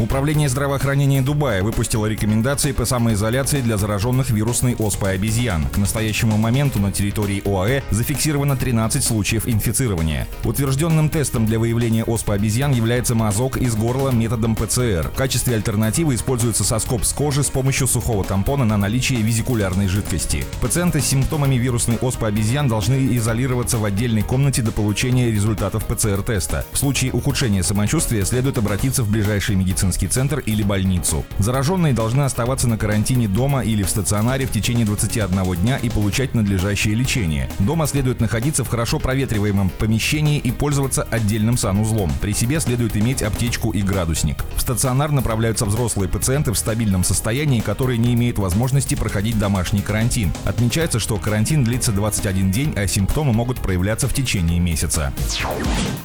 Управление здравоохранения Дубая выпустило рекомендации по самоизоляции для зараженных вирусной оспой обезьян. К настоящему моменту на территории ОАЭ зафиксировано 13 случаев инфицирования. Утвержденным тестом для выявления оспы обезьян является мазок из горла методом ПЦР. В качестве альтернативы используется соскоб с кожи с помощью сухого тампона на наличие визикулярной жидкости. Пациенты с симптомами вирусной оспы обезьян должны изолироваться в отдельной комнате до получения результатов ПЦР-теста. В случае ухудшения самочувствия следует обратиться в ближайший медицинский медицинский центр или больницу. Зараженные должны оставаться на карантине дома или в стационаре в течение 21 дня и получать надлежащее лечение. Дома следует находиться в хорошо проветриваемом помещении и пользоваться отдельным санузлом. При себе следует иметь аптечку и градусник. В стационар направляются взрослые пациенты в стабильном состоянии, которые не имеют возможности проходить домашний карантин. Отмечается, что карантин длится 21 день, а симптомы могут проявляться в течение месяца.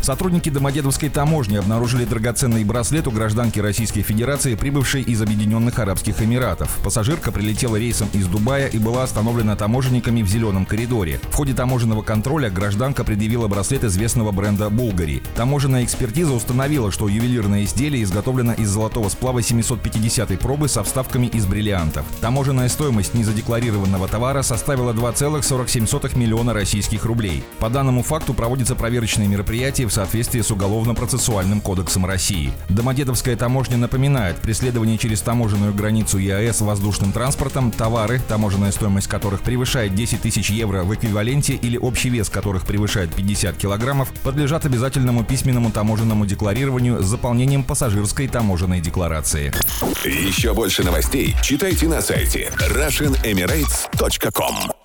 Сотрудники Домодедовской таможни обнаружили драгоценный браслет у гражданки Российской Федерации, прибывшей из Объединенных Арабских Эмиратов. Пассажирка прилетела рейсом из Дубая и была остановлена таможенниками в зеленом коридоре. В ходе таможенного контроля гражданка предъявила браслет известного бренда «Булгари». Таможенная экспертиза установила, что ювелирное изделие изготовлено из золотого сплава 750 пробы со вставками из бриллиантов. Таможенная стоимость незадекларированного товара составила 2,47 миллиона российских рублей. По данному факту проводится проверочные мероприятия в соответствии с Уголовно-процессуальным кодексом России. Домодедовская таможня таможня напоминает, преследование через таможенную границу ЕАЭС воздушным транспортом, товары, таможенная стоимость которых превышает 10 тысяч евро в эквиваленте или общий вес которых превышает 50 килограммов, подлежат обязательному письменному таможенному декларированию с заполнением пассажирской таможенной декларации. Еще больше новостей читайте на сайте RussianEmirates.com